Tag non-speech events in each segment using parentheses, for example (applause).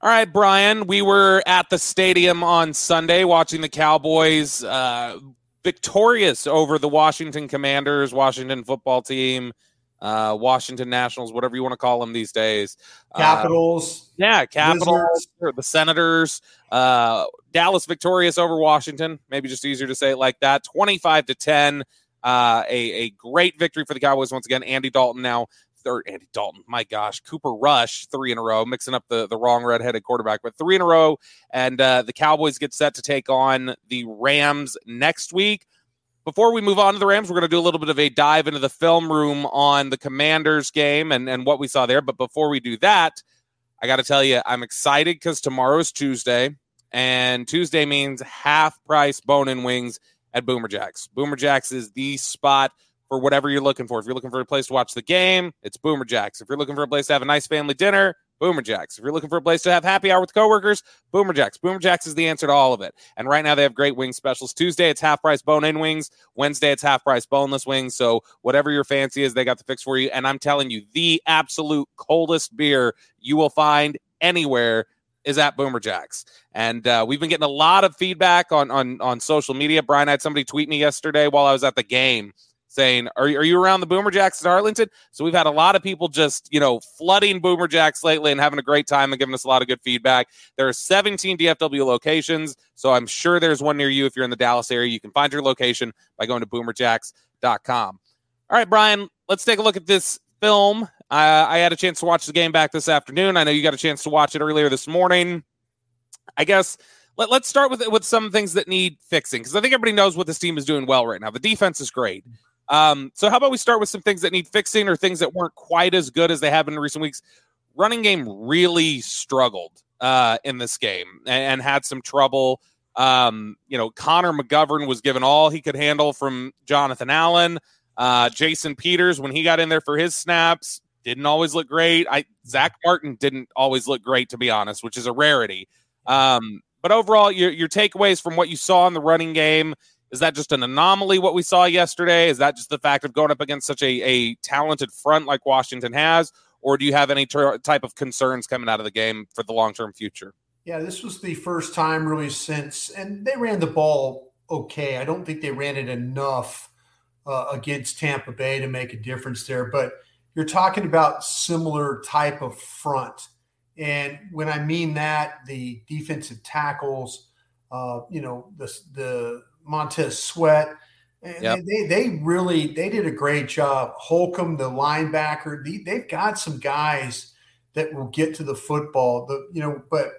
All right, Bryan, we were at the stadium on Sunday watching the Cowboys uh, victorious over the Washington Commanders, Washington football team, uh, Washington Nationals, whatever you want to call them these days. Capitals. Uh, yeah, Capitals, Wizards. the Senators. Uh, Dallas victorious over Washington. Maybe just easier to say it like that. 25 to 10. Uh, a, a great victory for the Cowboys once again. Andy Dalton now third Andy Dalton. My gosh, Cooper Rush three in a row, mixing up the the wrong redheaded quarterback, but three in a row, and uh, the Cowboys get set to take on the Rams next week. Before we move on to the Rams, we're going to do a little bit of a dive into the film room on the Commanders game and and what we saw there. But before we do that, I got to tell you, I'm excited because tomorrow's Tuesday, and Tuesday means half price bone and wings at Boomer Jacks. Boomer Jacks is the spot for whatever you're looking for. If you're looking for a place to watch the game, it's Boomer Jacks. If you're looking for a place to have a nice family dinner, Boomer Jacks. If you're looking for a place to have happy hour with coworkers, Boomer Jacks. Boomer Jacks is the answer to all of it. And right now they have great wing specials. Tuesday it's half price bone in wings. Wednesday it's half price boneless wings. So whatever your fancy is, they got the fix for you. And I'm telling you, the absolute coldest beer you will find anywhere is at Boomer Jacks. And uh, we've been getting a lot of feedback on on on social media. Bryan I had somebody tweet me yesterday while I was at the game saying, are, are you around the Boomer Jacks in Arlington? So we've had a lot of people just, you know, flooding Boomer Jacks lately and having a great time and giving us a lot of good feedback. There are 17 DFW locations, so I'm sure there's one near you if you're in the Dallas area. You can find your location by going to boomerjacks.com. All right, Bryan, let's take a look at this film. I had a chance to watch the game back this afternoon. I know you got a chance to watch it earlier this morning. I guess let, us start with with some things that need fixing because I think everybody knows what this team is doing well right now. The defense is great. Um, so how about we start with some things that need fixing or things that weren't quite as good as they have in recent weeks? Running game really struggled uh, in this game and, and had some trouble. Um, you know, Connor McGovern was given all he could handle from Jonathan Allen. Uh, Jason Peters, when he got in there for his snaps, didn't always look great. I Zach Martin didn't always look great, to be honest, which is a rarity. Um, but overall, your your takeaways from what you saw in the running game is that just an anomaly what we saw yesterday? Is that just the fact of going up against such a, a talented front like Washington has? Or do you have any ter- type of concerns coming out of the game for the long term future? Yeah, this was the first time really since, and they ran the ball okay. I don't think they ran it enough uh, against Tampa Bay to make a difference there. But you're talking about similar type of front. And when I mean that, the defensive tackles, uh, you know, the the Montez Sweat, yep. they, they really they did a great job. Holcomb, the linebacker, they, they've got some guys that will get to the football. The you know, but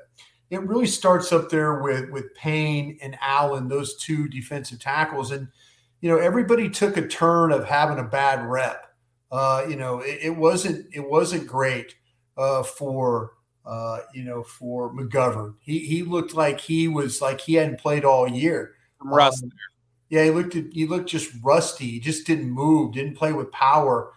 it really starts up there with with Payne and Allen, those two defensive tackles, and you know everybody took a turn of having a bad rep. Uh, you know, it, it, wasn't it wasn't great uh, for uh, you know for McGovern. He he looked like he was like he hadn't played all year. Rust. Um, yeah, he looked at, he looked just rusty. He just didn't move, didn't play with power.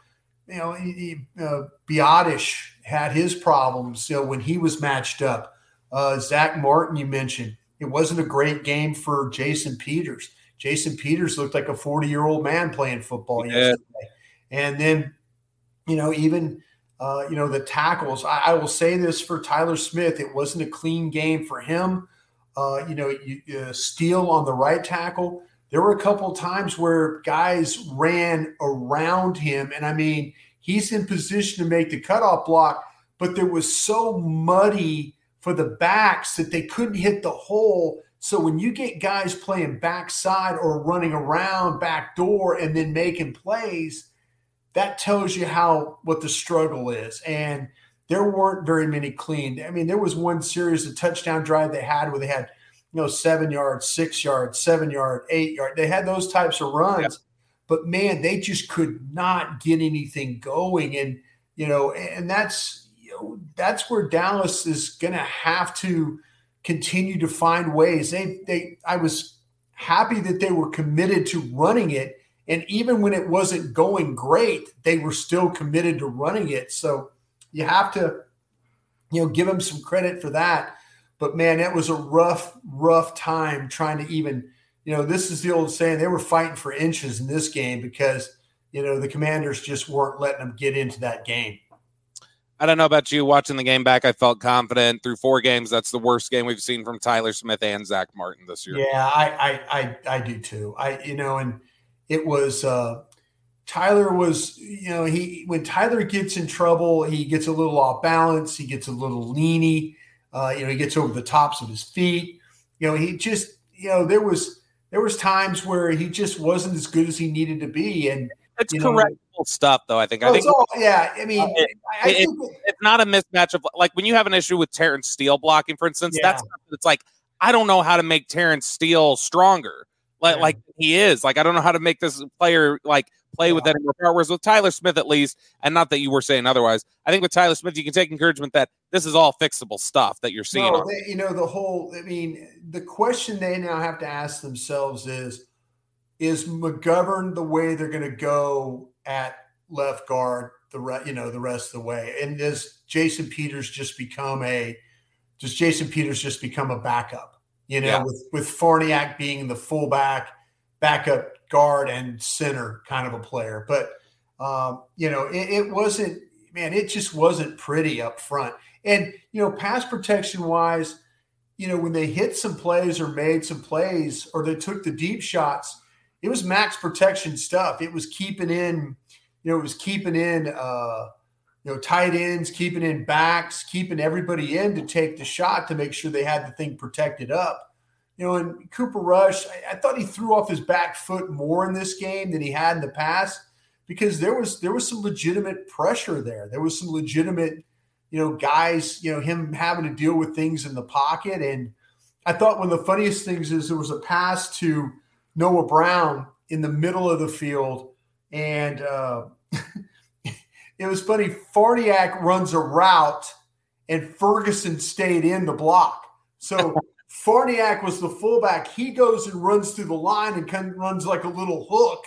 You know, he, he, uh, Biadasz had his problems. You know, when he was matched up. Uh, Zach Martin, you mentioned it wasn't a great game for Jason Peters. Jason Peters looked like a 40 year old man playing football yeah. yesterday. And then, you know, even, uh, you know, the tackles, I, I, will say this for Tyler Smith, it wasn't a clean game for him. Uh, you know, you, uh, on the right tackle. There were a couple times where guys ran around him. And I mean, he's in position to make the cutoff block, but there was so muddy for the backs that they couldn't hit the hole. So when you get guys playing backside or running around back door and then making plays, that tells you how what the struggle is. And there weren't very many clean. I mean, there was one series, a touchdown drive they had where they had, you know, seven yards, six yards, seven yard, eight yard. They had those types of runs, yeah. but man, they just could not get anything going. And, you know, and that's you know, that's where Dallas is going to have to continue to find ways. They, they, I was happy that they were committed to running it. And even when it wasn't going great, they were still committed to running it. So you have to, you know, give them some credit for that. But man, it was a rough, rough time trying to even, you know, this is the old saying they were fighting for inches in this game because, you know, the commanders just weren't letting them get into that game. I don't know about you. Watching the game back, I felt confident through four games. That's the worst game we've seen from Tyler Smith and Zach Martin this year. Yeah, I I I, I do too. I you know, and it was uh Tyler was, you know, he when Tyler gets in trouble, he gets a little off balance, he gets a little leany, uh, you know, he gets over the tops of his feet. You know, he just, you know, there was there was times where he just wasn't as good as he needed to be. And it's correct stuff, though. I think. Oh, I think. All, yeah, I mean, it, I it, it's not a mismatch of like when you have an issue with Terence Steele blocking, for instance. Yeah. That's it's like I don't know how to make Terence Steele stronger, like yeah. like he is. Like I don't know how to make this player like play with that more power. Whereas with Tyler Smith, at least, and not that you were saying otherwise, I think with Tyler Smith, you can take encouragement that this is all fixable stuff that you're seeing. No, they, you know, the whole. I mean, the question they now have to ask themselves is: Is McGovern the way they're going to go at left guard the re- you know the rest of the way. And does Jason Peters just become a does Jason Peters just become a backup? You know, yeah. with with Farniok being the fullback, backup guard and center kind of a player. But um, you know, it, it wasn't man, it just wasn't pretty up front. And you know, pass protection wise, you know, when they hit some plays or made some plays or they took the deep shots, it was max protection stuff. It was keeping in, you know, it was keeping in, uh, you know, tight ends, keeping in backs, keeping everybody in to take the shot to make sure they had the thing protected up. You know, and Cooper Rush, I, I thought he threw off his back foot more in this game than he had in the past because there was there was some legitimate pressure there. There was some legitimate, you know, guys, you know, him having to deal with things in the pocket. And I thought one of the funniest things is there was a pass to Noah Brown in the middle of the field, and uh, (laughs) it was funny. Farniok runs a route, and Ferguson stayed in the block. So (laughs) Farniok was the fullback. He goes and runs through the line and kind of runs like a little hook,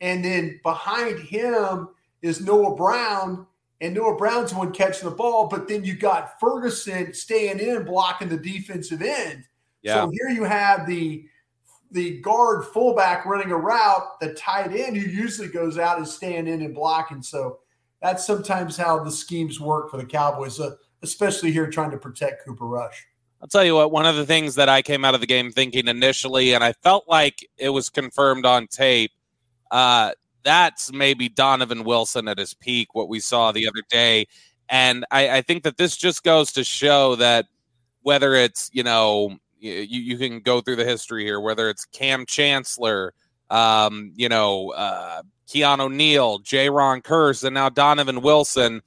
and then behind him is Noah Brown, and Noah Brown's the one catching the ball. But then you got Ferguson staying in, blocking the defensive end. Yeah. So here you have the the guard fullback running a route, the tight end who usually goes out is staying in and blocking. So that's sometimes how the schemes work for the Cowboys, uh, especially here trying to protect Cooper Rush. I'll tell you what, one of the things that I came out of the game thinking initially, and I felt like it was confirmed on tape, uh, that's maybe Donovan Wilson at his peak, what we saw the other day. And I, I think that this just goes to show that whether it's, you know, you, you can go through the history here, whether it's Kam Chancellor, um, you know, uh, Keanu Neal, Jayron Kearse, and now Donovan Wilson.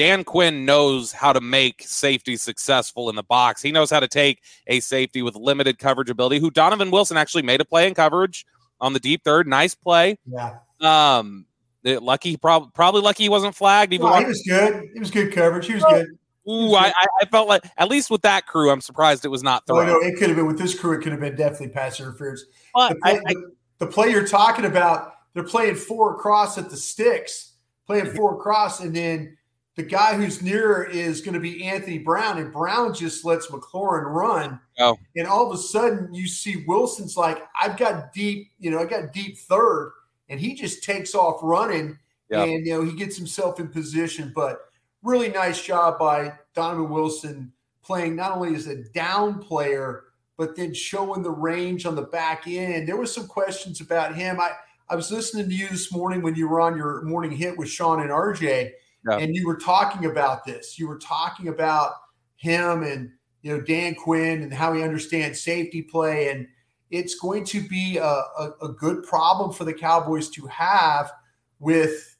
Dan Quinn knows how to make safety successful in the box. He knows how to take a safety with limited coverage ability, who Donovan Wilson actually made a play in coverage on the deep third. Nice play. Yeah. Um, lucky, probably probably lucky he wasn't flagged. Even well, he was good. He was good coverage. He was good. Ooh, I, I felt like at least with that crew, I'm surprised it was not thrown. No, it could have been with this crew. It could have been definitely pass interference. But the play, I, I, the play you're talking about, they're playing four across at the sticks, playing four across, and then the guy who's nearer is going to be Anthony Brown, and Brown just lets McLaurin run. Oh. And all of a sudden, you see Wilson's like, I've got deep, you know, I got deep third, and he just takes off running, yeah. and you know he gets himself in position. But really nice job by Donovan Wilson playing not only as a down player, but then showing the range on the back end. There was some questions about him. I I was listening to you this morning when you were on your morning hit with Sean and RJ yeah. and you were talking about this. You were talking about him and you know Dan Quinn and how he understands safety play, and it's going to be a, a, a good problem for the Cowboys to have with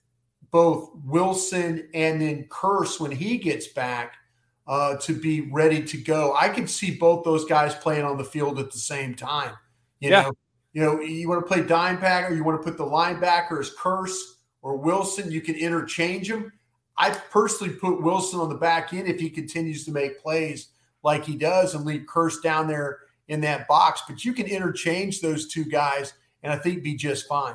both Wilson and then Kearse when he gets back uh, to be ready to go. I can see both those guys playing on the field at the same time. You yeah. know, you know, you want to play dime pack or you want to put the linebacker as Kearse or Wilson. You can interchange them. I personally put Wilson on the back end if he continues to make plays like he does and leave Kearse down there in that box. But you can interchange those two guys and I think be just fine.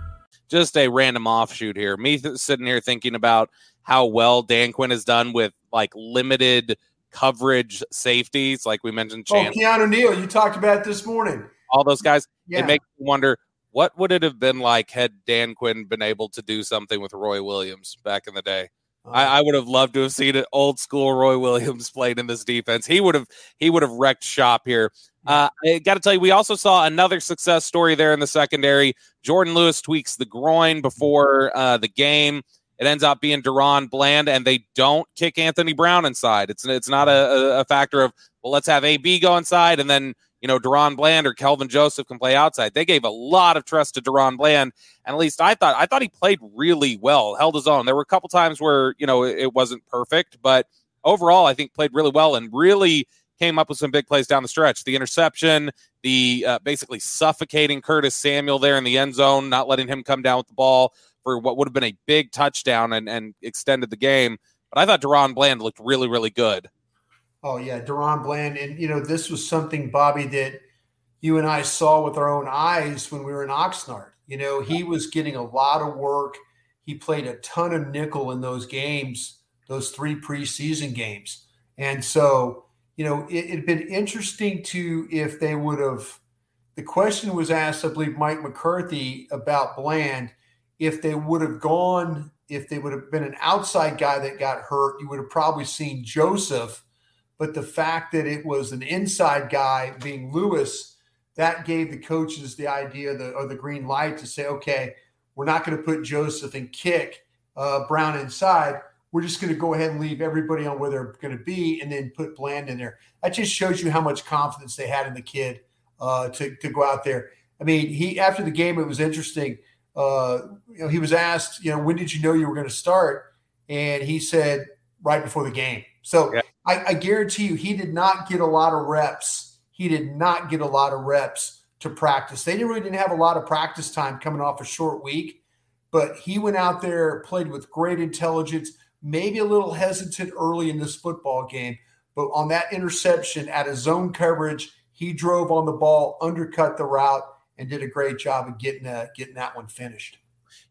just a random offshoot here. Me th- sitting here thinking about how well Dan Quinn has done with like limited coverage safeties, like we mentioned. Oh, Keanu Neal, you talked about this morning. All those guys. Yeah. It makes me wonder what would it have been like had Dan Quinn been able to do something with Roy Williams back in the day. Uh, I, I, would have loved to have seen an old school Roy Williams played in this defense. He would have he would have wrecked shop here. Uh, I got to tell you, we also saw another success story there in the secondary. Jourdan Lewis tweaks the groin before uh, the game. It ends up being DaRon Bland, and they don't kick Anthony Brown inside. It's it's not a, a factor of well, let's have AB go inside, and then you know DaRon Bland or Kelvin Joseph can play outside. They gave a lot of trust to DaRon Bland, and at least I thought I thought he played really well, held his own. There were a couple times where you know it, wasn't perfect, but overall I think played really well and really came up with some big plays down the stretch. The interception, the uh, basically suffocating Curtis Samuel there in the end zone, not letting him come down with the ball for what would have been a big touchdown and, and extended the game. But I thought DaRon Bland looked really, really good. Oh, yeah, DaRon Bland. And, you know, this was something, Bobby, that you and I saw with our own eyes when we were in Oxnard. You know, he was getting a lot of work. He played a ton of nickel in those games, those three preseason games. And so, you know, it had been interesting to if they would have. The question was asked, I believe, Mike McCarthy about Bland. If they would have gone, if they would have been an outside guy that got hurt, you would have probably seen Joseph. But the fact that it was an inside guy being Lewis, that gave the coaches the idea the, or the green light to say, okay, we're not going to put Joseph and kick uh, Brown inside we're just going to go ahead and leave everybody on where they're going to be and then put Bland in there. That just shows you how much confidence they had in the kid uh, to, to go out there. I mean, he after the game, it was interesting. Uh, you know, he was asked, you know, when did you know you were going to start? And he said right before the game. So yeah. I, I guarantee you, he did not get a lot of reps. He did not get a lot of reps to practice. They didn't really didn't have a lot of practice time coming off a short week, but he went out there, played with great intelligence maybe a little hesitant early in this football game, but on that interception at a zone coverage, he drove on the ball, undercut the route, and did a great job of getting uh, getting that one finished.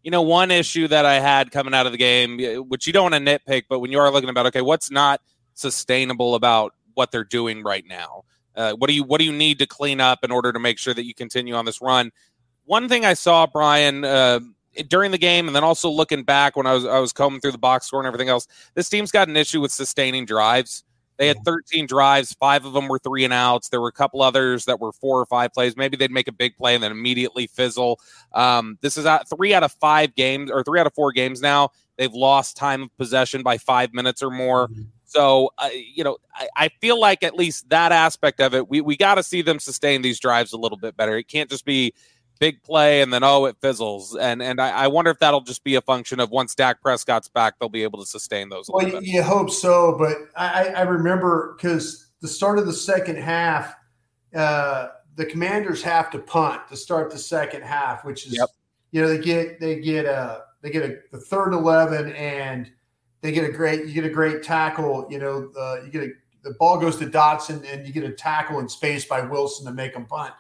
You know, one issue that I had coming out of the game, which you don't want to nitpick, but when you are looking about, okay, what's not sustainable about what they're doing right now? Uh, what do you what do you need to clean up in order to make sure that you continue on this run? One thing I saw, Bryan, uh, during the game, and then also looking back when I was I was combing through the box score and everything else, this team's got an issue with sustaining drives. They had 13 drives, five of them were three and outs. There were a couple others that were four or five plays. Maybe they'd make a big play and then immediately fizzle. Um, this is three out of five games or three out of four games now. They've lost time of possession by five minutes or more. Mm-hmm. So, uh, you know, I, I, feel like at least that aspect of it, we, we got to see them sustain these drives a little bit better. It can't just be big play and then oh it fizzles and and I, I, wonder if that'll just be a function of once Dak Prescott's back they'll be able to sustain those. Well, you, you, hope so, but I, I remember because the start of the second half, uh, the Commanders have to punt to start the second half, which is yep. you know they get they get a they get a the third eleven and they get a great you get a great tackle. You know uh, you get a the ball goes to Dotson and you get a tackle in space by Wilson to make them punt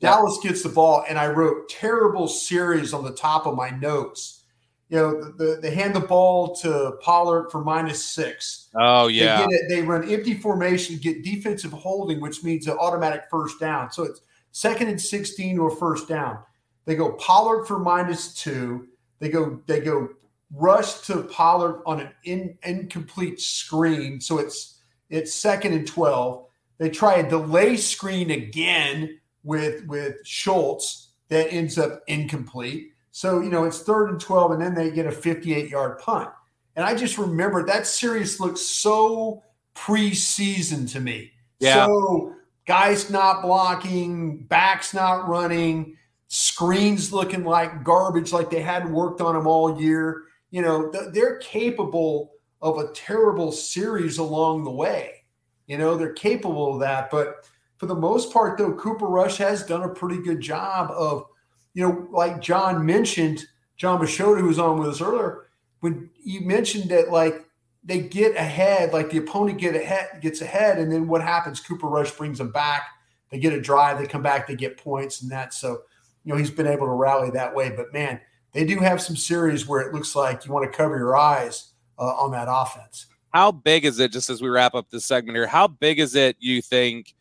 Dallas gets the ball, and I wrote terrible series on the top of my notes. You know, the, the, they hand the ball to Pollard for minus six. Oh yeah, they, they run empty formation, get defensive holding, which means an automatic first down. So it's second and sixteen or first down. They go Pollard for minus two. They go they go rush to Pollard on an in, incomplete screen. So it's it's second and twelve. They try a delay screen again with with Schultz that ends up incomplete. So, you know, it's third and 12, and then they get a 58 yard punt. And I just remember that series looks so preseason to me. Yeah. So, guys not blocking, backs not running, screens looking like garbage, like they hadn't worked on them all year. You know, th- they're capable of a terrible series along the way. You know, they're capable of that. But for the most part, though, Cooper Rush has done a pretty good job of, you know, like John mentioned, Jon Machota, who was on with us earlier, when you mentioned that like they get ahead, like the opponent get ahead, gets ahead, and then what happens? Cooper Rush brings them back. They get a drive, they come back, they get points, and that. So, you know, he's been able to rally that way. But man, they do have some series where it looks like you want to cover your eyes uh, on that offense. How big is it? Just as we wrap up this segment here, how big is it? You think?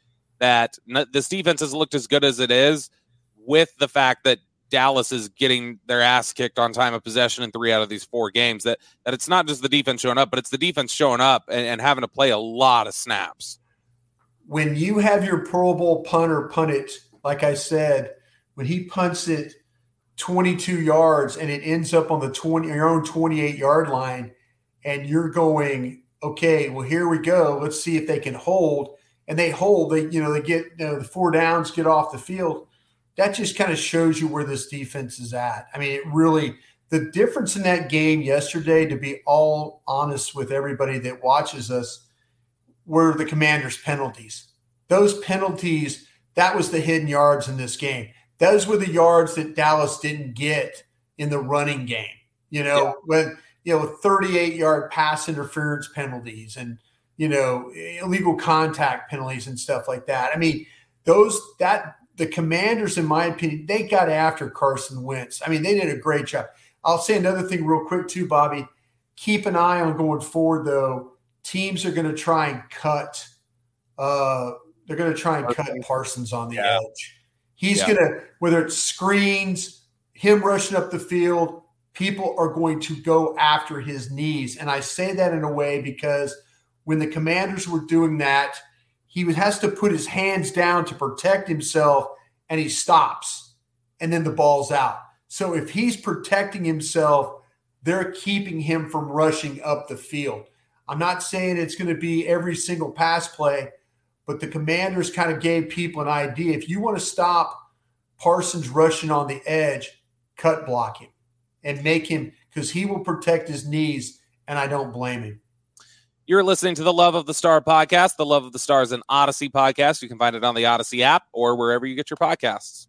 That this defense has looked as good as it is with the fact that Dallas is getting their ass kicked on time of possession in three out of these four games. That that it's not just the defense showing up, but it's the defense showing up and, and having to play a lot of snaps. When you have your Pro Bowl punter punt it, like I said, when he punts it 22 yards and it ends up on the 20 your own 28 yard line, and you're going, okay, well here we go. Let's see if they can hold and they hold, they you know they get you know, the four downs, get off the field. That just kind of shows you where this defense is at. I mean, it really the difference in that game yesterday, to be all honest with everybody that watches us, were the Commanders' penalties. Those penalties, that was the hidden yards in this game. Those were the yards that Dallas didn't get in the running game. You know, yeah. when you know 38 yard pass interference penalties and you know, illegal contact penalties and stuff like that. I mean, those that the commanders, in my opinion, they got after Carson Wentz. I mean, they did a great job. I'll say another thing real quick too, Bobby. Keep an eye on going forward though. Teams are going to try and cut. Uh, they're going to try and cut Parsons on the yeah. edge. He's yeah. going to whether it's screens, him rushing up the field. People are going to go after his knees, and I say that in a way because when the commanders were doing that, he has to put his hands down to protect himself and he stops and then the ball's out. So if he's protecting himself, they're keeping him from rushing up the field. I'm not saying it's going to be every single pass play, but the commanders kind of gave people an idea. If you want to stop Parsons rushing on the edge, cut block him and make him because he will protect his knees, and I don't blame him. You're listening to the Love of the Star podcast. The Love of the Star is an Audacy podcast. You can find it on the Audacy app or wherever you get your podcasts.